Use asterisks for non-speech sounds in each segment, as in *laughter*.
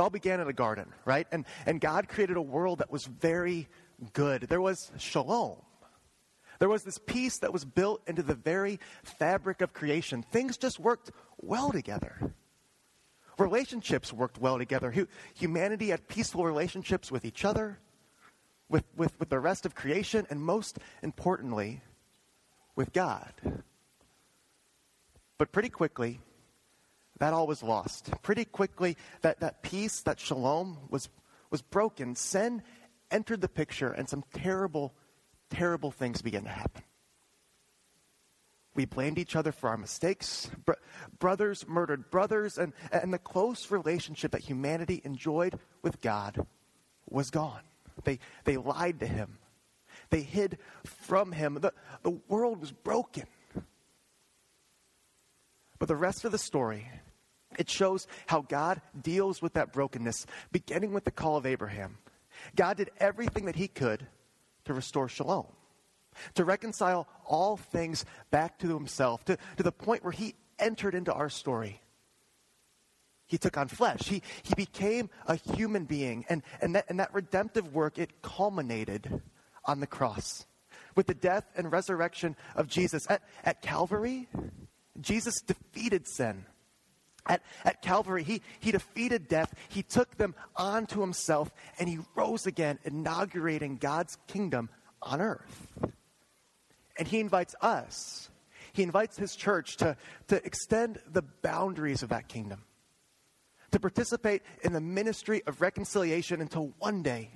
it all began in a garden, right? And, and God created a world that was very good. There was shalom. There was this peace that was built into the very fabric of creation. Things just worked well together. Relationships worked well together. Humanity had peaceful relationships with each other, with, with, with the rest of creation, and most importantly, with God. But pretty quickly, that all was lost. Pretty quickly, that, that peace, that shalom, was, was broken. Sin entered the picture, and some terrible, terrible things began to happen. We blamed each other for our mistakes. Br- brothers murdered brothers, and, and the close relationship that humanity enjoyed with God was gone. They, they lied to him, they hid from him. The, the world was broken. But the rest of the story, it shows how God deals with that brokenness, beginning with the call of Abraham. God did everything that he could to restore shalom to reconcile all things back to himself, to, to the point where he entered into our story. He took on flesh. He, he became a human being. And, and, that, and that redemptive work, it culminated on the cross with the death and resurrection of Jesus. At, at Calvary, Jesus defeated sin. At, at Calvary, he, he defeated death. He took them onto himself, and he rose again, inaugurating God's kingdom on earth. And he invites us, he invites his church to, to extend the boundaries of that kingdom, to participate in the ministry of reconciliation until one day,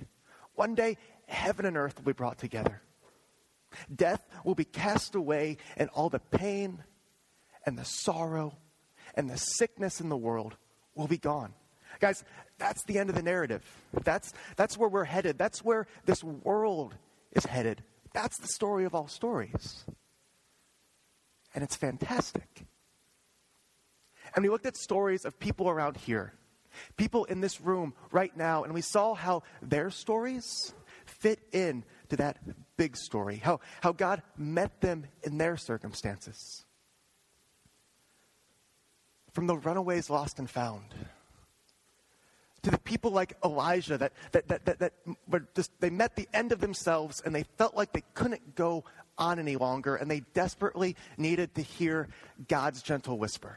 one day, heaven and earth will be brought together. Death will be cast away, and all the pain and the sorrow and the sickness in the world will be gone. Guys, that's the end of the narrative. That's, that's where we're headed. That's where this world is headed. That's the story of all stories. And it's fantastic. And we looked at stories of people around here, people in this room right now, and we saw how their stories fit in to that big story, how, how God met them in their circumstances. From the runaways lost and found to the people like Elijah that, that, that, that, that were just, they met the end of themselves and they felt like they couldn't go on any longer and they desperately needed to hear God's gentle whisper.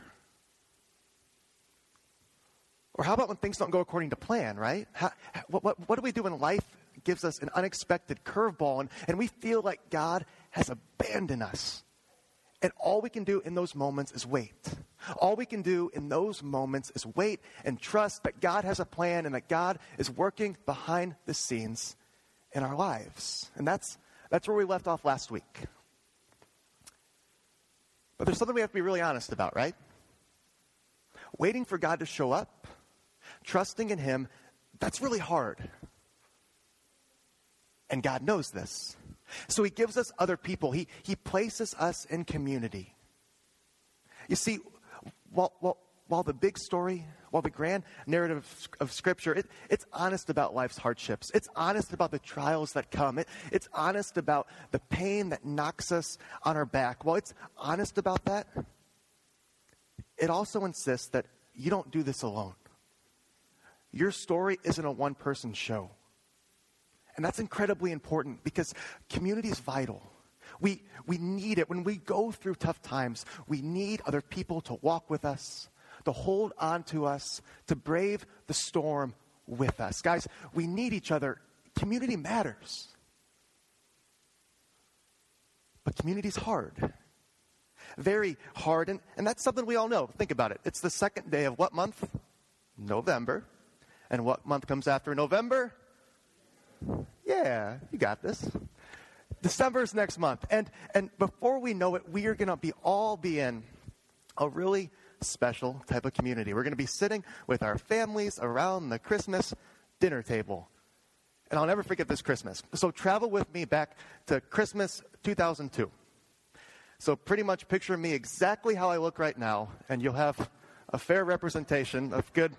Or how about when things don't go according to plan, right? How, what, what, what do we do when life gives us an unexpected curveball and, and we feel like God has abandoned us? And all we can do in those moments is wait. All we can do in those moments is wait and trust that God has a plan and that God is working behind the scenes in our lives. And that's, that's where we left off last week. But there's something we have to be really honest about, right? Waiting for God to show up, trusting in Him, that's really hard. And God knows this. So he gives us other people. He, he places us in community. You see, while, while, while the big story, while the grand narrative of, Scripture, it, it's honest about life's hardships. It's honest about the trials that come. It, it's honest about the pain that knocks us on our back. While it's honest about that, it also insists that you don't do this alone. Your story isn't a one person show. And that's incredibly important because community is vital. We, we need it. When we go through tough times, we need other people to walk with us, to hold on to us, to brave the storm with us. Guys, we need each other. Community matters. But community is hard. Very hard. And, and that's something we all know. Think about it. It's the second day of what month? November. And what month comes after November? Yeah, you got this. December's next month. And, and before we know it, we are going to be all be in a really special type of community. We're going to be sitting with our families around the Christmas dinner table. And I'll never forget this Christmas. So travel with me back to Christmas 2002. So pretty much picture me exactly how I look right now, and you'll have a fair representation of good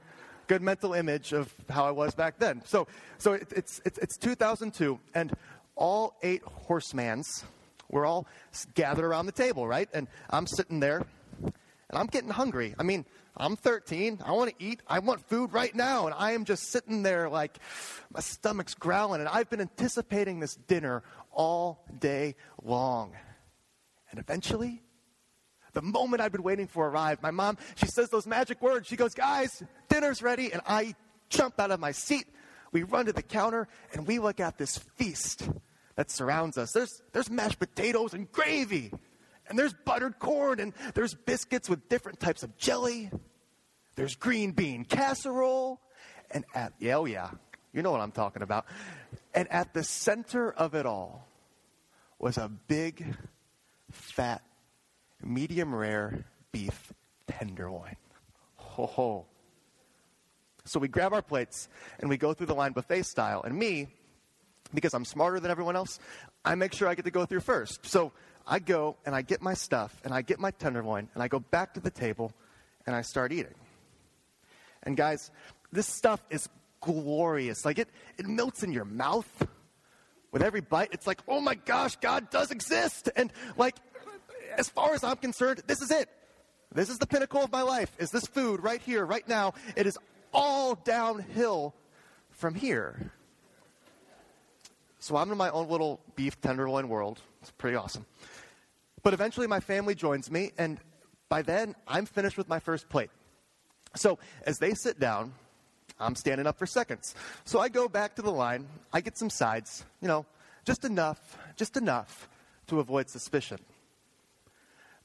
good mental image of how I was back then. So, so it, it's, it's, it's 2002, and all eight horsemans were all gathered around the table, right? And I'm sitting there, and I'm getting hungry. I mean, I'm 13. I want to eat. I want food right now. And I am just sitting there like my stomach's growling. And I've been anticipating this dinner all day long. And eventually, the moment I've been waiting for arrived, my mom, she says those magic words. She goes, Guys, dinner's ready. And I jump out of my seat. We run to the counter and we look at this feast that surrounds us. There's, there's mashed potatoes and gravy, and there's buttered corn, and there's biscuits with different types of jelly. There's green bean casserole, and at, yeah, oh yeah, you know what I'm talking about. And at the center of it all was a big, fat, medium rare beef tenderloin. Ho ho. So we grab our plates and we go through the line buffet style. And me, because I'm smarter than everyone else, I make sure I get to go through first. So I go and I get my stuff and I get my tenderloin and I go back to the table and I start eating. And guys, this stuff is glorious. Like it, it melts in your mouth with every bite. It's like, oh my gosh, God does exist. And like, as far as I'm concerned, this is it. This is the pinnacle of my life. Is this food right here, right now? It is all downhill from here. So I'm in my own little beef tenderloin world. It's pretty awesome. But eventually my family joins me, and by then I'm finished with my first plate. So as they sit down, I'm standing up for seconds. So I go back to the line, I get some sides, you know, just enough, just enough to avoid suspicion.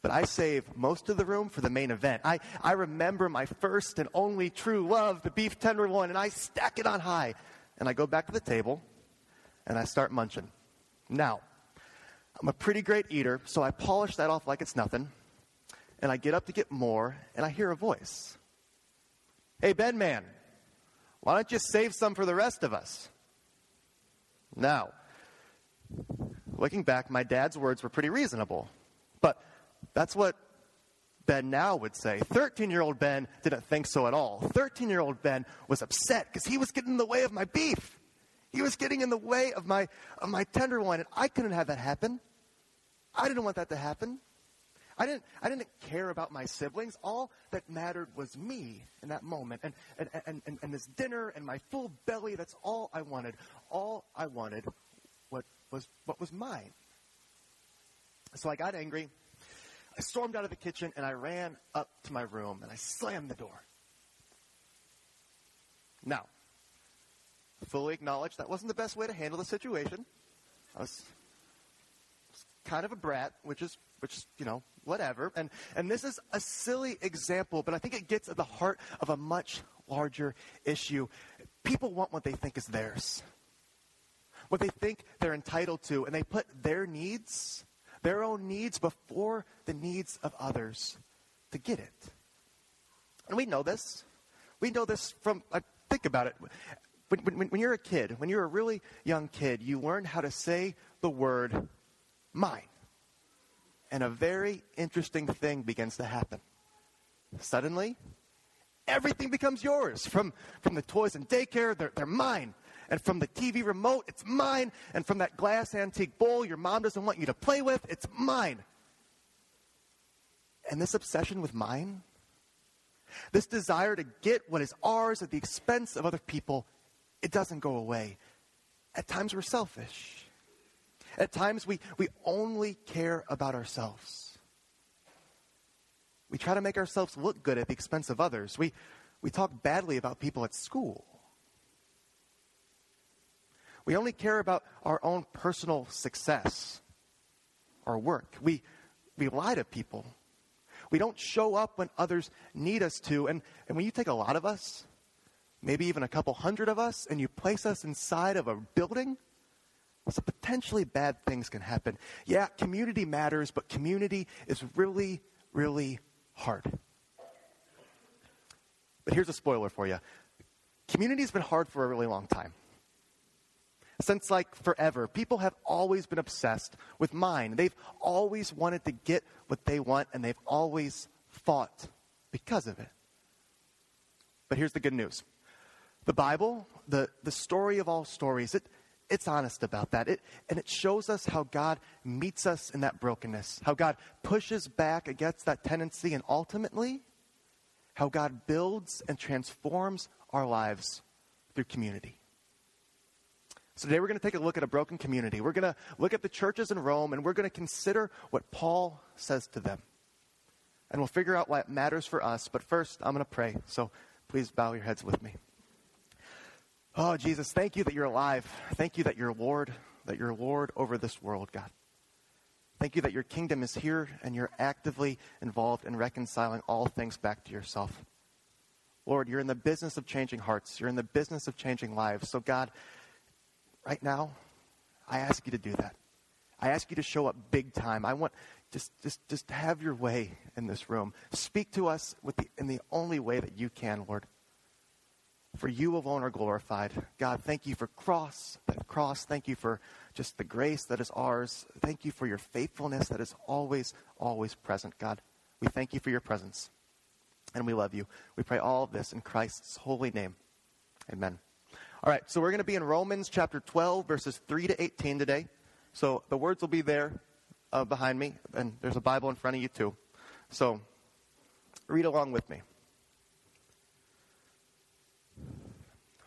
But I save most of the room for the main event. I, I remember my first and only true love, the beef tenderloin, and I stack it on high. And I go back to the table, and I start munching. Now, I'm a pretty great eater, so I polish that off like it's nothing, and I get up to get more, and I hear a voice. Hey, Ben Man, why don't you save some for the rest of us? Now, looking back, my dad's words were pretty reasonable, but that's what Ben now would say. 13 year old Ben didn't think so at all. 13 year old Ben was upset because he was getting in the way of my beef. He was getting in the way of my, of my tenderloin, and I couldn't have that happen. I didn't want that to happen. I didn't, I didn't care about my siblings. All that mattered was me in that moment. And, and, and, and, and this dinner and my full belly, that's all I wanted. All I wanted what was, what was mine. So I got angry. I stormed out of the kitchen and I ran up to my room and I slammed the door. Now, fully acknowledge that wasn't the best way to handle the situation. I was, was kind of a brat, which is, which you know, whatever. And, and this is a silly example, but I think it gets at the heart of a much larger issue. People want what they think is theirs, what they think they're entitled to, and they put their needs, their own needs, before the needs of others to get it. And we know this. We know this from, think about it when, when, when you're a kid, when you're a really young kid, you learn how to say the word mine. And a very interesting thing begins to happen. Suddenly, everything becomes yours. From, from the toys in daycare, they're, they're mine. And from the TV remote, it's mine. And from that glass antique bowl your mom doesn't want you to play with, it's mine. And this obsession with mine, this desire to get what is ours at the expense of other people, it doesn't go away. At times we're selfish. At times we, we only care about ourselves. We try to make ourselves look good at the expense of others. We, we talk badly about people at school. We only care about our own personal success, our work. We, we lie to people. We don't show up when others need us to. And, and when you take a lot of us, maybe even a couple hundred of us, and you place us inside of a building, so potentially bad things can happen. Yeah, community matters, but community is really, really hard. But here's a spoiler for you community's been hard for a really long time. Since like forever, people have always been obsessed with mine. They've always wanted to get what they want, and they've always fought because of it. But here's the good news the Bible, the, the story of all stories, it, it's honest about that. It, and it shows us how God meets us in that brokenness, how God pushes back against that tendency, and ultimately, how God builds and transforms our lives through community. So today we're going to take a look at a broken community. We're going to look at the churches in Rome and we're going to consider what Paul says to them. And we'll figure out why it matters for us. But first, I'm going to pray. So please bow your heads with me. Oh, Jesus, thank you that you're alive. Thank you that you're Lord, that you're Lord over this world, God. Thank you that your kingdom is here and you're actively involved in reconciling all things back to yourself. Lord, you're in the business of changing hearts. You're in the business of changing lives. So, God, right now, I ask you to do that. I ask you to show up big time. I want just just just have your way in this room. Speak to us with the, in the only way that you can, Lord. For you alone are glorified. God, thank you for cross, that cross. Thank you for just the grace that is ours. Thank you for your faithfulness that is always, always present, God. We thank you for your presence. And we love you. We pray all of this in Christ's holy name. Amen. All right, so we're going to be in Romans chapter 12, verses 3 to 18 today. So the words will be there uh, behind me, and there's a Bible in front of you too. So read along with me.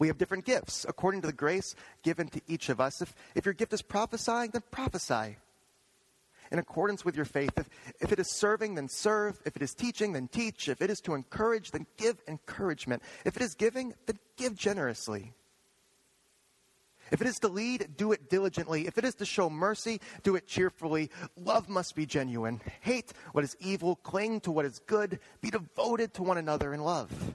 We have different gifts according to the grace given to each of us. If, if your gift is prophesying, then prophesy in accordance with your faith. If, if it is serving, then serve. If it is teaching, then teach. If it is to encourage, then give encouragement. If it is giving, then give generously. If it is to lead, do it diligently. If it is to show mercy, do it cheerfully. Love must be genuine. Hate what is evil, cling to what is good, be devoted to one another in love.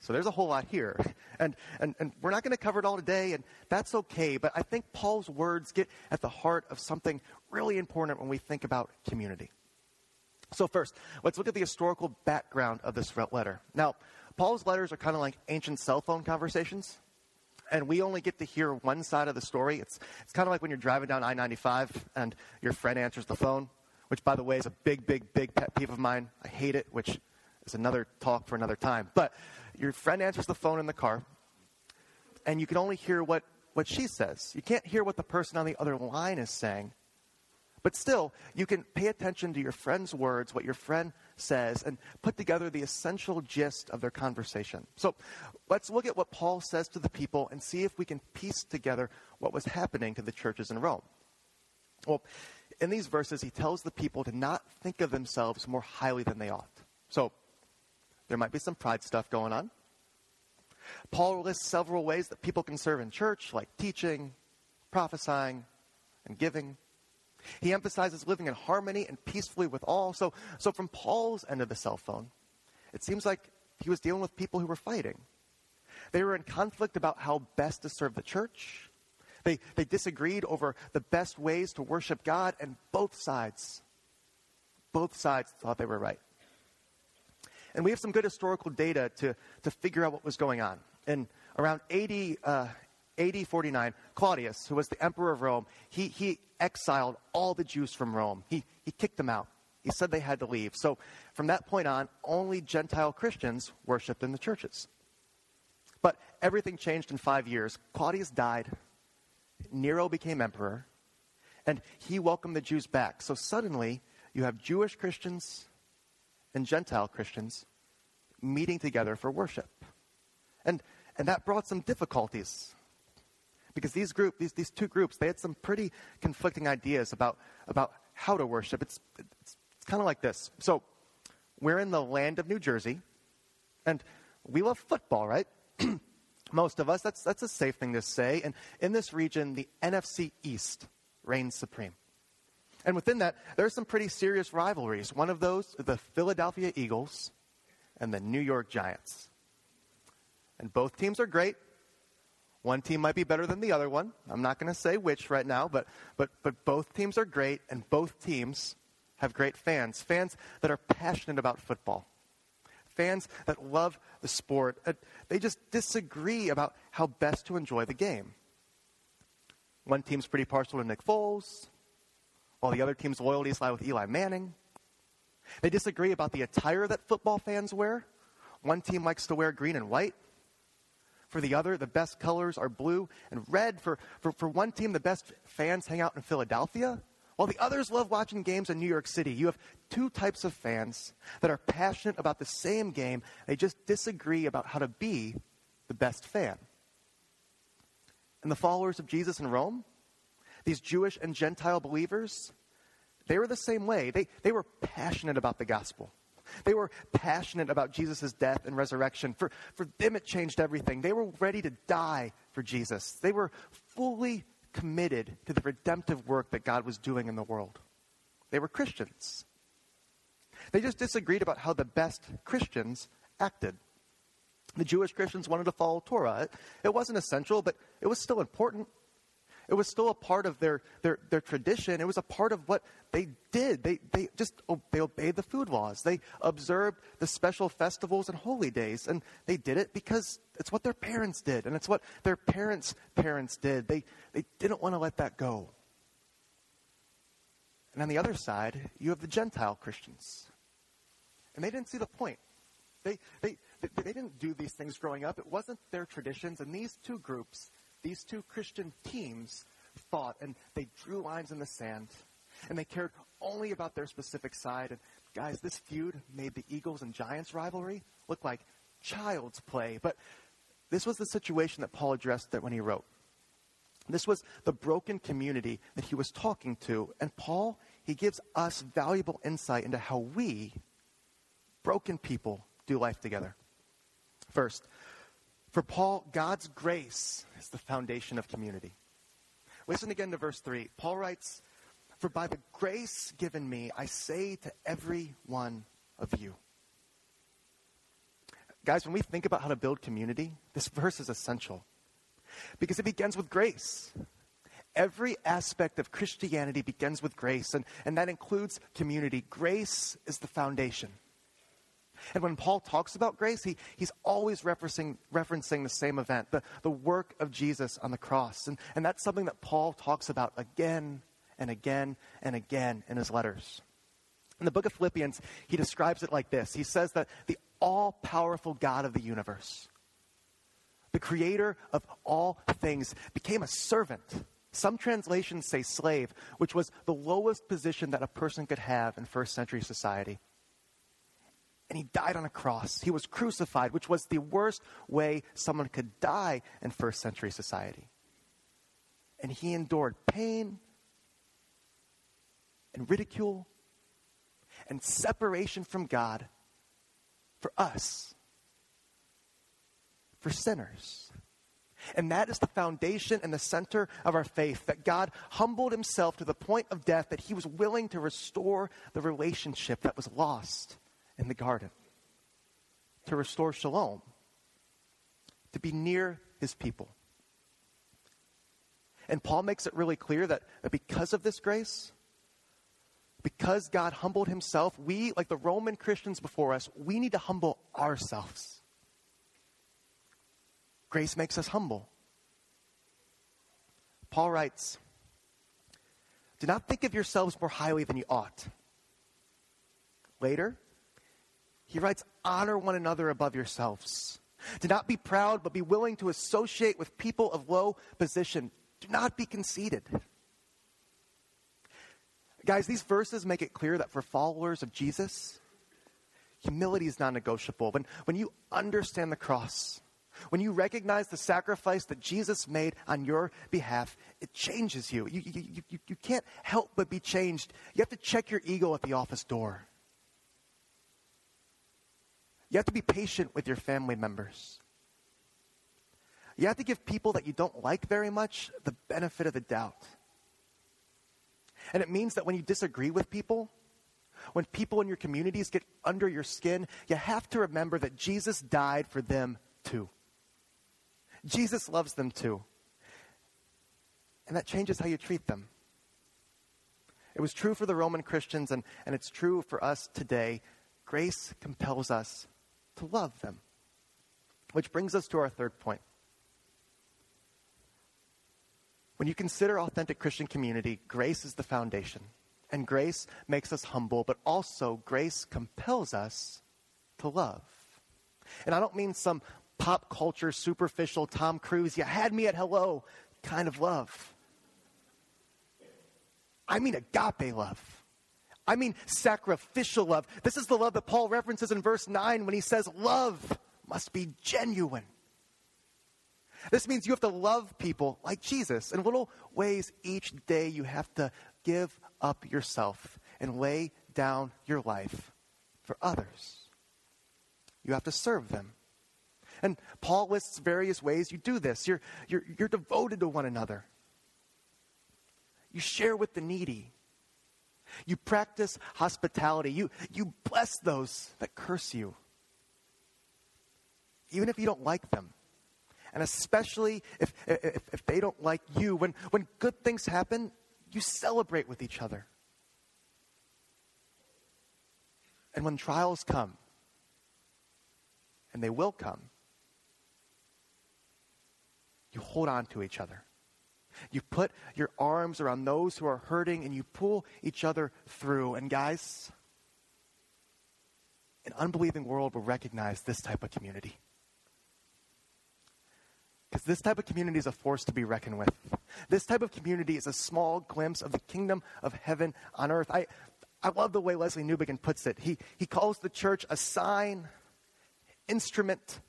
So there's a whole lot here. *laughs* And, and, and we're not going to cover it all today, and that's okay. But I think Paul's words get at the heart of something really important when we think about community. So, first, let's look at the historical background of this letter. Now, Paul's letters are kind of like ancient cell phone conversations and we only get to hear one side of the story. It's, it's kind of like when you're driving down I 95 and your friend answers the phone, which, by the way, is a big, big, big pet peeve of mine. I hate it, which is another talk for another time. But your friend answers the phone in the car, and you can only hear what, what she says. You can't hear what the person on the other line is saying. But still, you can pay attention to your friend's words, what your friend says, and put together the essential gist of their conversation. So let's look at what Paul says to the people and see if we can piece together what was happening to the churches in Rome. Well, in these verses, he tells the people to not think of themselves more highly than they ought. So there might be some pride stuff going on. Paul lists several ways that people can serve in church, like teaching, prophesying, and giving. He emphasizes living in harmony and peacefully with all. So, so from Paul's end of the cell phone, it seems like he was dealing with people who were fighting. They were in conflict about how best to serve the church. They, they disagreed over the best ways to worship God, and both sides, both sides thought they were right. And we have some good historical data to, to figure out what was going on. In around 80, uh, AD 49, Claudius, who was the emperor of Rome, he, he exiled all the Jews from Rome. He, he kicked them out. He said they had to leave. So from that point on, only Gentile Christians worshiped in the churches. But everything changed in five years. Claudius died, Nero became emperor, and he welcomed the Jews back. So suddenly, you have Jewish Christians and Gentile Christians meeting together for worship. And, and that brought some difficulties. Because these, group, these, these two groups, they had some pretty conflicting ideas about, about how to worship. It's, it's, it's kind of like this. So, we're in the land of New Jersey, and we love football, right? *clears throat* Most of us, that's, that's a safe thing to say. And in this region, the NFC East reigns supreme. And within that, there are some pretty serious rivalries. One of those, the Philadelphia Eagles and the New York Giants. And both teams are great. One team might be better than the other one. I'm not going to say which right now, but, but, but both teams are great, and both teams have great fans. Fans that are passionate about football. Fans that love the sport. Uh, they just disagree about how best to enjoy the game. One team's pretty partial to Nick Foles, while the other team's loyalties lie with Eli Manning. They disagree about the attire that football fans wear. One team likes to wear green and white. For the other, the best colors are blue and red. For, for, for one team, the best fans hang out in Philadelphia, while the others love watching games in New York City. You have two types of fans that are passionate about the same game. They just disagree about how to be the best fan. And the followers of Jesus in Rome, these Jewish and Gentile believers, they were the same way. They, they were passionate about the gospel. They were passionate about Jesus' death and resurrection. For, for them, it changed everything. They were ready to die for Jesus. They were fully committed to the redemptive work that God was doing in the world. They were Christians. They just disagreed about how the best Christians acted. The Jewish Christians wanted to follow Torah. It, it wasn't essential, but it was still important. It was still a part of their, their, their tradition. It was a part of what they did. They, they just oh, they obeyed the food laws. They observed the special festivals and holy days. And they did it because it's what their parents did. And it's what their parents' parents did. They, they didn't want to let that go. And on the other side, you have the Gentile Christians. And they didn't see the point. They, they, they didn't do these things growing up. It wasn't their traditions. And these two groups these two Christian teams fought and they drew lines in the sand and they cared only about their specific side. And guys, this feud made the Eagles and Giants rivalry look like child's play. But this was the situation that Paul addressed that when he wrote. This was the broken community that he was talking to. And Paul, he gives us valuable insight into how we, broken people, do life together. First, for Paul, God's grace is the foundation of community. Listen again to verse 3. Paul writes, For by the grace given me, I say to every one of you. Guys, when we think about how to build community, this verse is essential because it begins with grace. Every aspect of Christianity begins with grace, and, and that includes community. Grace is the foundation. And when Paul talks about grace, he, he's always referencing, referencing the same event, the, the work of Jesus on the cross. And, and that's something that Paul talks about again and again and again in his letters. In the book of Philippians, he describes it like this He says that the all powerful God of the universe, the creator of all things, became a servant. Some translations say slave, which was the lowest position that a person could have in first century society and he died on a cross. He was crucified, which was the worst way someone could die in first century society. And he endured pain and ridicule and separation from God for us, for sinners. And that is the foundation and the center of our faith that God humbled himself to the point of death, that he was willing to restore the relationship that was lost in the garden, to restore shalom, to be near his people. And Paul makes it really clear that, because of this grace, because God humbled himself, we, like the Roman Christians before us, we need to humble ourselves. Grace makes us humble. Paul writes, Do not think of yourselves more highly than you ought. Later, he writes, Honor one another above yourselves. Do not be proud, but be willing to associate with people of low position. Do not be conceited. Guys, these verses make it clear that for followers of Jesus, humility is non negotiable. When, when you understand the cross, when you recognize the sacrifice that Jesus made on your behalf, it changes you. You, you, you, you can't help but be changed. You have to check your ego at the office door. You have to be patient with your family members. You have to give people that you don't like very much the benefit of the doubt. And it means that when you disagree with people, when people in your communities get under your skin, you have to remember that Jesus died for them too. Jesus loves them too. And that changes how you treat them. It was true for the Roman Christians, and, and it's true for us today. Grace compels us to love them. Which brings us to our third point. When you consider authentic Christian community, grace is the foundation. And grace makes us humble, but also grace compels us to love. And I don't mean some pop culture, superficial Tom Cruise, you had me at hello kind of love. I mean agape love. I mean sacrificial love. This is the love that Paul references in verse 9 when he says, Love must be genuine. This means you have to love people like Jesus. In little ways each day, you have to give up yourself and lay down your life for others. You have to serve them. And Paul lists various ways you do this. You're, you're, you're devoted to one another, you share with the needy. You practice hospitality. You, you bless those that curse you, even if you don't like them and especially if, if, if they don't like you. When, when good things happen, you celebrate with each other. And when trials come, and they will come, you hold on to each other. You put your arms around those who are hurting and you pull each other through. And guys, an unbelieving world will recognize this type of community. Because this type of community is a force to be reckoned with. This type of community is a small glimpse of the kingdom of heaven on earth. I, I love the way Lesslie Newbigin puts it. He, he calls the church a sign, instrument,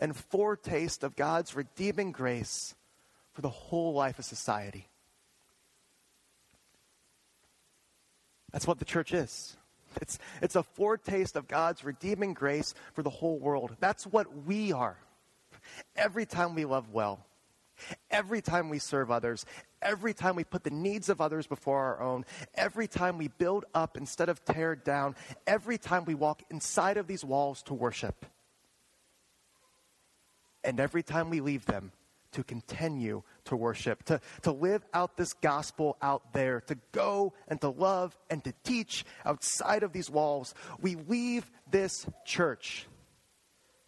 and foretaste of God's redeeming grace for the whole life of society. That's what the church is. It's, it's a foretaste of God's redeeming grace for the whole world. That's what we are. Every time we love well, every time we serve others, every time we put the needs of others before our own, every time we build up instead of tear down, every time we walk inside of these walls to worship, and every time we leave them to continue to worship, to, to live out this gospel out there, to go and to love and to teach outside of these walls, we leave this church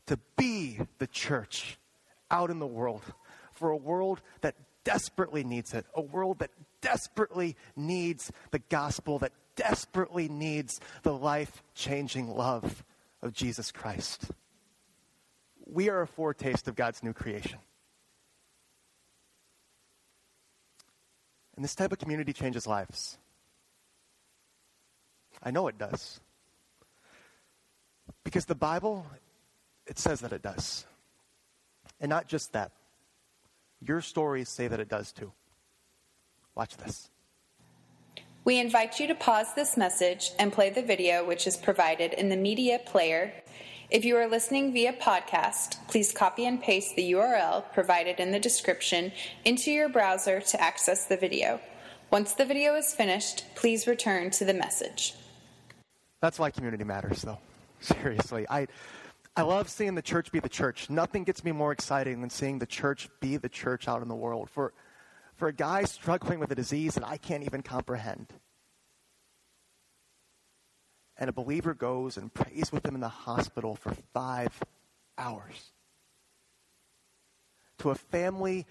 to be the church out in the world for a world that desperately needs it, a world that desperately needs the gospel, that desperately needs the life changing love of Jesus Christ. We are a foretaste of God's new creation. And this type of community changes lives. I know it does. Because the Bible it says that it does. And not just that. Your stories say that it does too. Watch this. We invite you to pause this message and play the video which is provided in the media player. If you are listening via podcast, please copy and paste the URL provided in the description into your browser to access the video. Once the video is finished, please return to the message. That's why community matters, though. *laughs* Seriously. I. I love seeing the church be the church. Nothing gets me more exciting than seeing the church be the church out in the world. For, for a guy struggling with a disease that I can't even comprehend, and a believer goes and prays with them in the hospital for five hours. To a family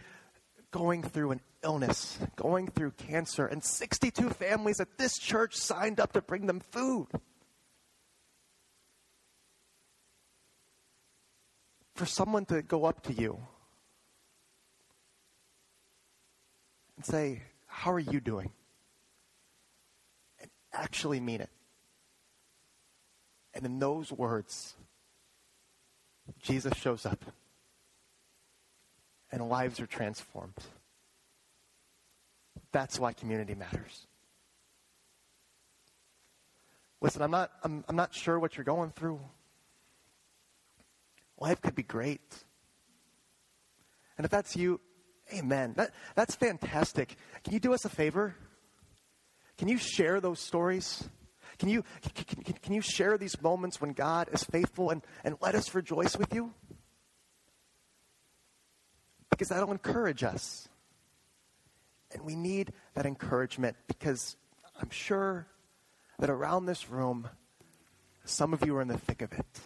going through an illness, going through cancer, and 62 families at this church signed up to bring them food. for someone to go up to you and say, How are you doing? And actually mean it. And in those words, Jesus shows up and lives are transformed. That's why community matters. Listen, I'm not, I'm, I'm not sure what you're going through. Life could be great. And if that's you, amen. That, that's fantastic. Can you do us a favor? Can you share those stories? Can you, can, can, can you share these moments when God is faithful and, and let us rejoice with you? Because that'll encourage us. And we need that encouragement because I'm sure that around this room, some of you are in the thick of it.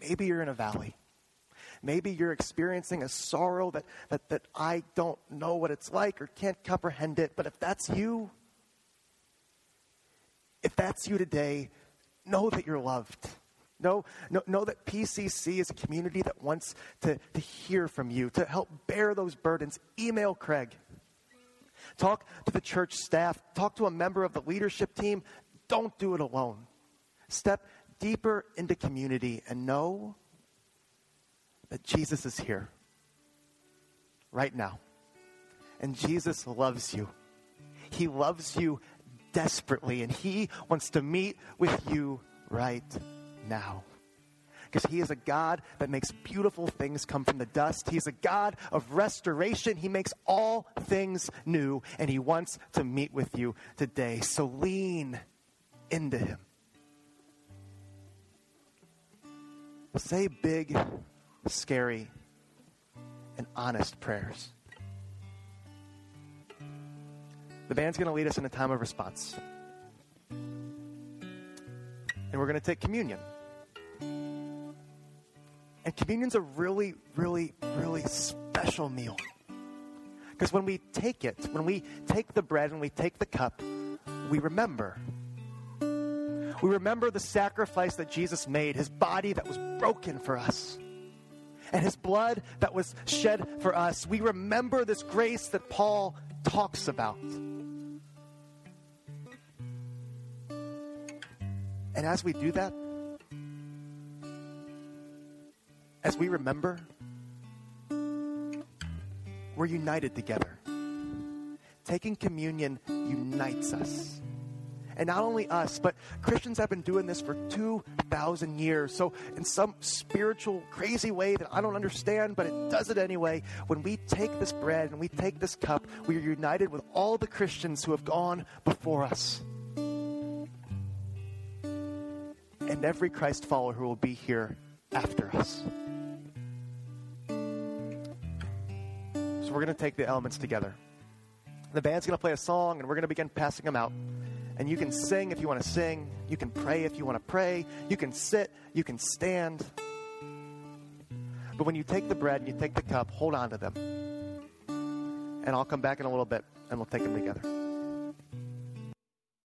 Maybe you're in a valley. Maybe you're experiencing a sorrow that, that, that I don't know what it's like or can't comprehend it. But if that's you, if that's you today, know that you're loved. Know, know, know that PCC is a community that wants to, to hear from you, to help bear those burdens. Email Craig. Talk to the church staff. Talk to a member of the leadership team. Don't do it alone. Step deeper into community and know that Jesus is here right now. And Jesus loves you. He loves you desperately, and He wants to meet with you right now. Because He is a God that makes beautiful things come from the dust. He's a God of restoration. He makes all things new, and He wants to meet with you today. So lean into Him. Say big, scary, and honest prayers. The band's going to lead us in a time of response. And we're going to take communion. And communion's a really, really, really special meal. Because when we take it, when we take the bread and we take the cup, we remember we remember the sacrifice that Jesus made, his body that was broken for us, and his blood that was shed for us. We remember this grace that Paul talks about. And as we do that, as we remember, we're united together. Taking communion unites us. And not only us, but Christians have been doing this for 2,000 years. So, in some spiritual, crazy way that I don't understand, but it does it anyway, when we take this bread and we take this cup, we are united with all the Christians who have gone before us. And every Christ follower who will be here after us. So, we're going to take the elements together. The band's going to play a song, and we're going to begin passing them out. And you can sing if you want to sing. You can pray if you want to pray. You can sit. You can stand. But when you take the bread and you take the cup, hold on to them. And I'll come back in a little bit and we'll take them together.